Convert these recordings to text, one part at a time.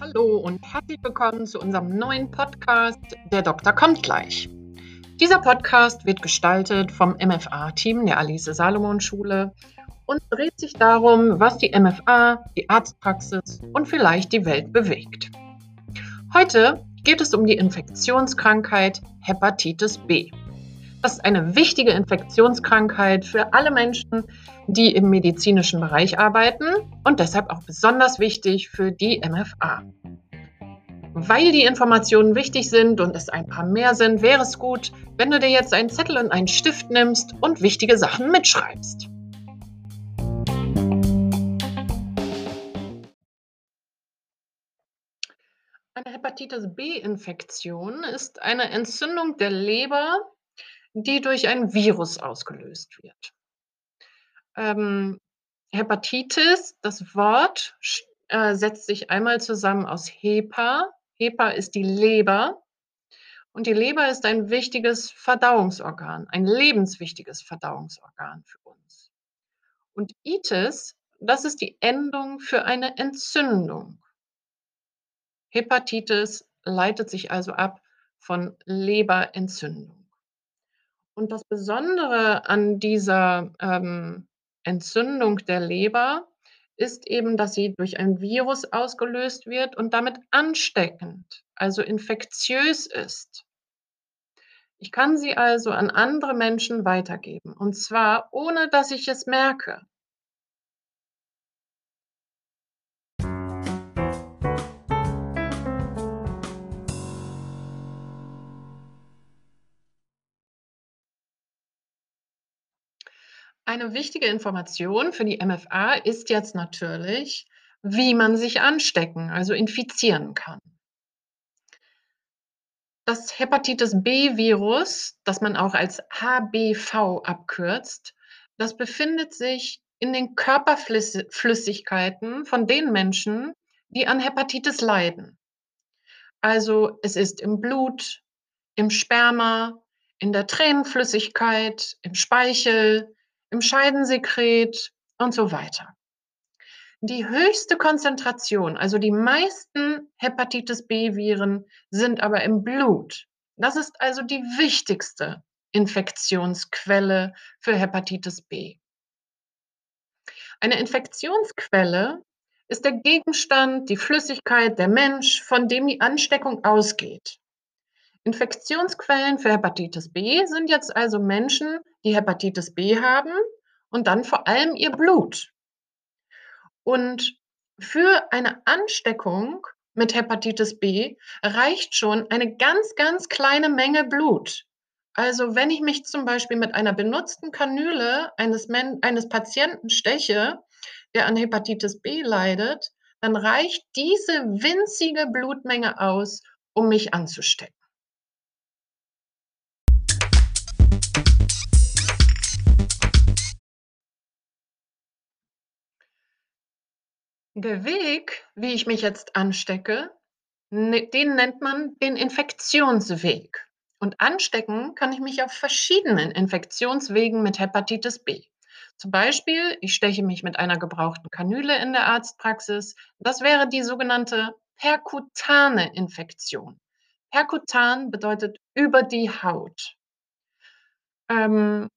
Hallo und herzlich willkommen zu unserem neuen Podcast Der Doktor kommt gleich. Dieser Podcast wird gestaltet vom MFA-Team der Alice Salomon Schule und dreht sich darum, was die MFA, die Arztpraxis und vielleicht die Welt bewegt. Heute geht es um die Infektionskrankheit Hepatitis B. Das ist eine wichtige Infektionskrankheit für alle Menschen, die im medizinischen Bereich arbeiten und deshalb auch besonders wichtig für die MFA. Weil die Informationen wichtig sind und es ein paar mehr sind, wäre es gut, wenn du dir jetzt einen Zettel und einen Stift nimmst und wichtige Sachen mitschreibst. Eine Hepatitis B-Infektion ist eine Entzündung der Leber die durch ein Virus ausgelöst wird. Ähm, Hepatitis, das Wort äh, setzt sich einmal zusammen aus Hepa. Hepa ist die Leber. Und die Leber ist ein wichtiges Verdauungsorgan, ein lebenswichtiges Verdauungsorgan für uns. Und Itis, das ist die Endung für eine Entzündung. Hepatitis leitet sich also ab von Leberentzündung. Und das Besondere an dieser ähm, Entzündung der Leber ist eben, dass sie durch ein Virus ausgelöst wird und damit ansteckend, also infektiös ist. Ich kann sie also an andere Menschen weitergeben, und zwar ohne dass ich es merke. Eine wichtige Information für die MFA ist jetzt natürlich, wie man sich anstecken, also infizieren kann. Das Hepatitis B-Virus, das man auch als HBV abkürzt, das befindet sich in den Körperflüssigkeiten von den Menschen, die an Hepatitis leiden. Also es ist im Blut, im Sperma, in der Tränenflüssigkeit, im Speichel, im Scheidensekret und so weiter. Die höchste Konzentration, also die meisten Hepatitis B-Viren, sind aber im Blut. Das ist also die wichtigste Infektionsquelle für Hepatitis B. Eine Infektionsquelle ist der Gegenstand, die Flüssigkeit, der Mensch, von dem die Ansteckung ausgeht. Infektionsquellen für Hepatitis B sind jetzt also Menschen, die Hepatitis B haben und dann vor allem ihr Blut. Und für eine Ansteckung mit Hepatitis B reicht schon eine ganz, ganz kleine Menge Blut. Also wenn ich mich zum Beispiel mit einer benutzten Kanüle eines, Men eines Patienten steche, der an Hepatitis B leidet, dann reicht diese winzige Blutmenge aus, um mich anzustecken. Der Weg, wie ich mich jetzt anstecke, ne, den nennt man den Infektionsweg. Und anstecken kann ich mich auf verschiedenen Infektionswegen mit Hepatitis B. Zum Beispiel, ich steche mich mit einer gebrauchten Kanüle in der Arztpraxis. Das wäre die sogenannte perkutane Infektion. Perkutan bedeutet über die Haut. Ähm,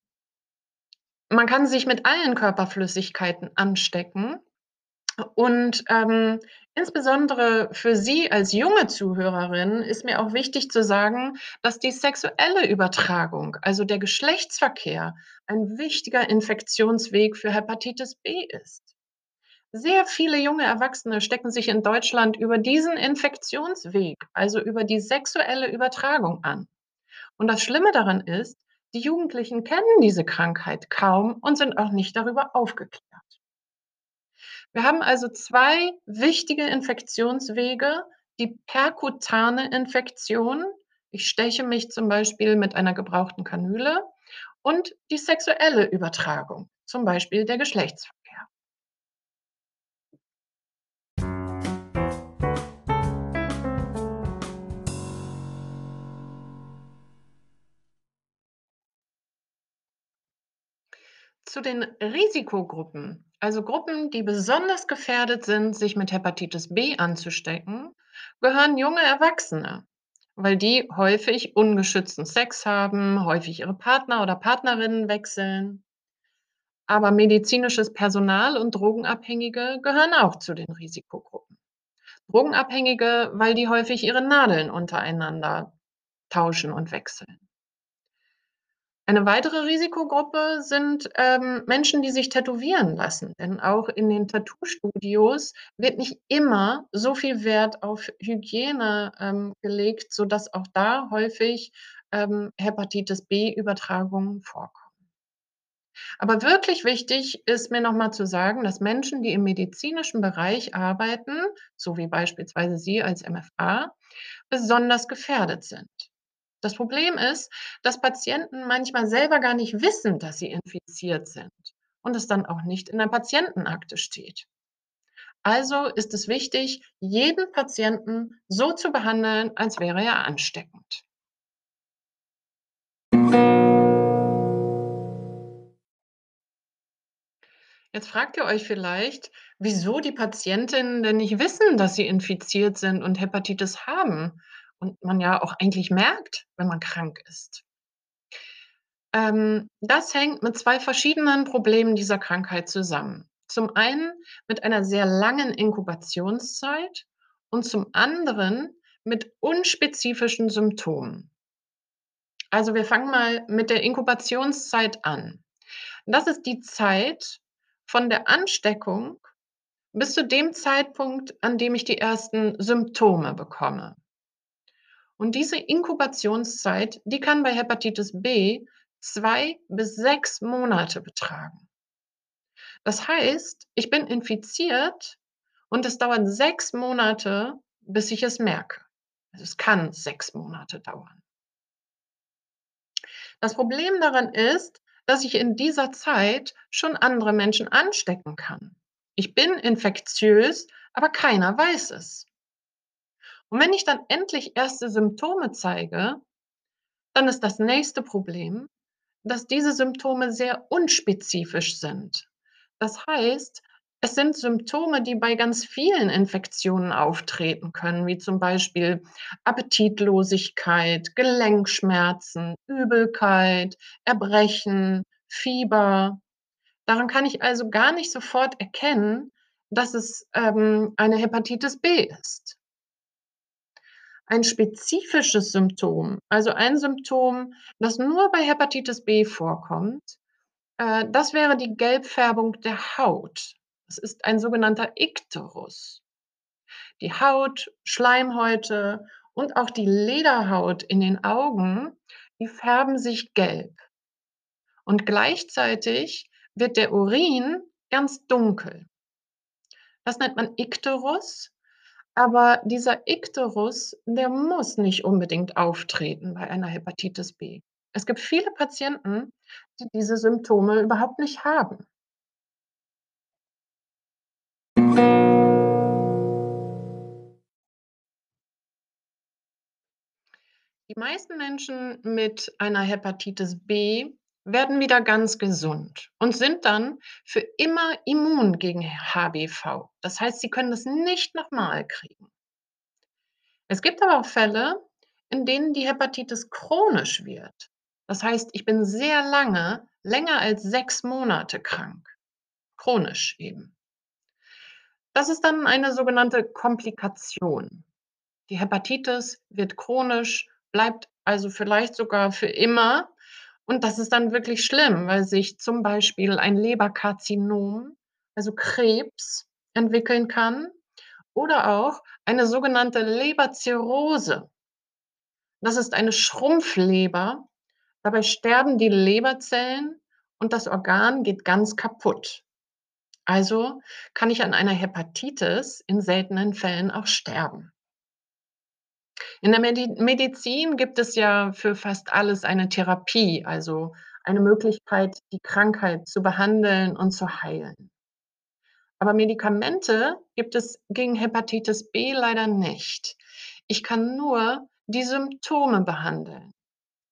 man kann sich mit allen Körperflüssigkeiten anstecken. Und, ähm, insbesondere für Sie als junge Zuhörerin ist mir auch wichtig zu sagen, dass die sexuelle Übertragung, also der Geschlechtsverkehr, ein wichtiger Infektionsweg für Hepatitis B ist. Sehr viele junge Erwachsene stecken sich in Deutschland über diesen Infektionsweg, also über die sexuelle Übertragung an. Und das Schlimme daran ist, die Jugendlichen kennen diese Krankheit kaum und sind auch nicht darüber aufgeklärt. Wir haben also zwei wichtige Infektionswege, die perkutane Infektion. Ich steche mich zum Beispiel mit einer gebrauchten Kanüle und die sexuelle Übertragung, zum Beispiel der Geschlechtsverkehr. Zu den Risikogruppen, also Gruppen, die besonders gefährdet sind, sich mit Hepatitis B anzustecken, gehören junge Erwachsene, weil die häufig ungeschützten Sex haben, häufig ihre Partner oder Partnerinnen wechseln. Aber medizinisches Personal und Drogenabhängige gehören auch zu den Risikogruppen. Drogenabhängige, weil die häufig ihre Nadeln untereinander tauschen und wechseln. Eine weitere Risikogruppe sind, ähm, Menschen, die sich tätowieren lassen, denn auch in den Tattoo-Studios wird nicht immer so viel Wert auf Hygiene, ähm, gelegt, sodass auch da häufig, ähm, Hepatitis-B-Übertragungen vorkommen. Aber wirklich wichtig ist mir noch mal zu sagen, dass Menschen, die im medizinischen Bereich arbeiten, so wie beispielsweise Sie als MFA, besonders gefährdet sind. Das Problem ist, dass Patienten manchmal selber gar nicht wissen, dass sie infiziert sind und es dann auch nicht in der Patientenakte steht. Also ist es wichtig, jeden Patienten so zu behandeln, als wäre er ansteckend. Jetzt fragt ihr euch vielleicht, wieso die Patientinnen denn nicht wissen, dass sie infiziert sind und Hepatitis haben und man ja auch eigentlich merkt, wenn man krank ist. Ähm, das hängt mit zwei verschiedenen Problemen dieser Krankheit zusammen. Zum einen mit einer sehr langen Inkubationszeit und zum anderen mit unspezifischen Symptomen. Also wir fangen mal mit der Inkubationszeit an. Das ist die Zeit von der Ansteckung bis zu dem Zeitpunkt, an dem ich die ersten Symptome bekomme. Und diese Inkubationszeit, die kann bei Hepatitis B zwei bis sechs Monate betragen. Das heißt, ich bin infiziert und es dauert sechs Monate, bis ich es merke. Also es kann sechs Monate dauern. Das Problem daran ist, dass ich in dieser Zeit schon andere Menschen anstecken kann. Ich bin infektiös, aber keiner weiß es. Und wenn ich dann endlich erste Symptome zeige, dann ist das nächste Problem, dass diese Symptome sehr unspezifisch sind. Das heißt, es sind Symptome, die bei ganz vielen Infektionen auftreten können, wie zum Beispiel Appetitlosigkeit, Gelenkschmerzen, Übelkeit, Erbrechen, Fieber. Daran kann ich also gar nicht sofort erkennen, dass es ähm, eine Hepatitis B ist. Ein spezifisches Symptom, also ein Symptom, das nur bei Hepatitis B vorkommt, äh, das wäre die Gelbfärbung der Haut. Das ist ein sogenannter Ikterus. Die Haut, Schleimhäute und auch die Lederhaut in den Augen, die färben sich gelb. Und gleichzeitig wird der Urin ganz dunkel. Das nennt man Ikterus aber dieser Ikterus, der muss nicht unbedingt auftreten bei einer Hepatitis B. Es gibt viele Patienten, die diese Symptome überhaupt nicht haben. Die meisten Menschen mit einer Hepatitis B werden wieder ganz gesund und sind dann für immer immun gegen HBV. Das heißt, sie können es nicht nochmal kriegen. Es gibt aber auch Fälle, in denen die Hepatitis chronisch wird. Das heißt, ich bin sehr lange, länger als sechs Monate krank. Chronisch eben. Das ist dann eine sogenannte Komplikation. Die Hepatitis wird chronisch, bleibt also vielleicht sogar für immer und das ist dann wirklich schlimm, weil sich zum Beispiel ein Leberkarzinom, also Krebs, entwickeln kann oder auch eine sogenannte Leberzirrhose. Das ist eine Schrumpfleber. Dabei sterben die Leberzellen und das Organ geht ganz kaputt. Also kann ich an einer Hepatitis in seltenen Fällen auch sterben. In der Medi Medizin gibt es ja für fast alles eine Therapie, also eine Möglichkeit, die Krankheit zu behandeln und zu heilen. Aber Medikamente gibt es gegen Hepatitis B leider nicht. Ich kann nur die Symptome behandeln.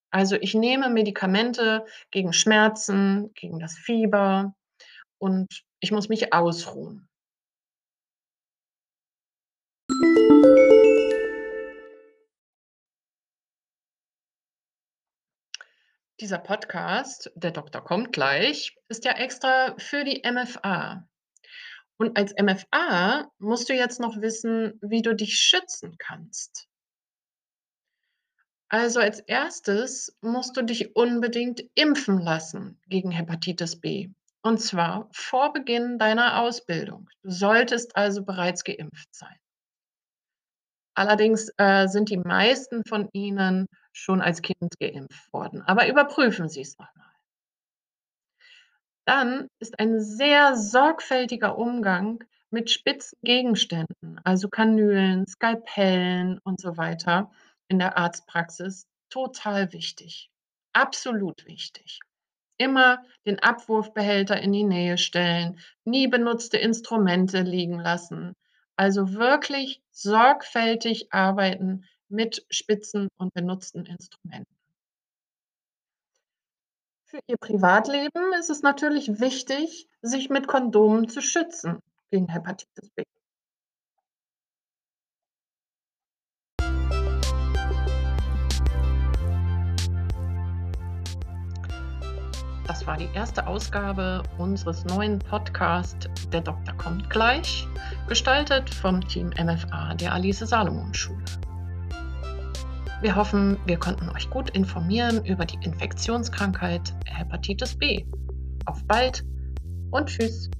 Also ich nehme Medikamente gegen Schmerzen, gegen das Fieber und ich muss mich ausruhen. Dieser Podcast, der Doktor kommt gleich, ist ja extra für die MFA. Und als MFA musst du jetzt noch wissen, wie du dich schützen kannst. Also als erstes musst du dich unbedingt impfen lassen gegen Hepatitis B. Und zwar vor Beginn deiner Ausbildung. Du solltest also bereits geimpft sein. Allerdings äh, sind die meisten von ihnen schon als Kind geimpft worden. Aber überprüfen Sie es nochmal. Dann ist ein sehr sorgfältiger Umgang mit spitzen Gegenständen, also Kanülen, Skalpellen und so weiter in der Arztpraxis total wichtig. Absolut wichtig. Immer den Abwurfbehälter in die Nähe stellen, nie benutzte Instrumente liegen lassen. Also wirklich sorgfältig arbeiten mit spitzen und benutzten Instrumenten. Für Ihr Privatleben ist es natürlich wichtig, sich mit Kondomen zu schützen gegen Hepatitis B. Das war die erste Ausgabe unseres neuen Podcasts Der Doktor kommt gleich, gestaltet vom Team MFA der Alice Salomon Schule. Wir hoffen, wir konnten euch gut informieren über die Infektionskrankheit Hepatitis B. Auf bald und tschüss.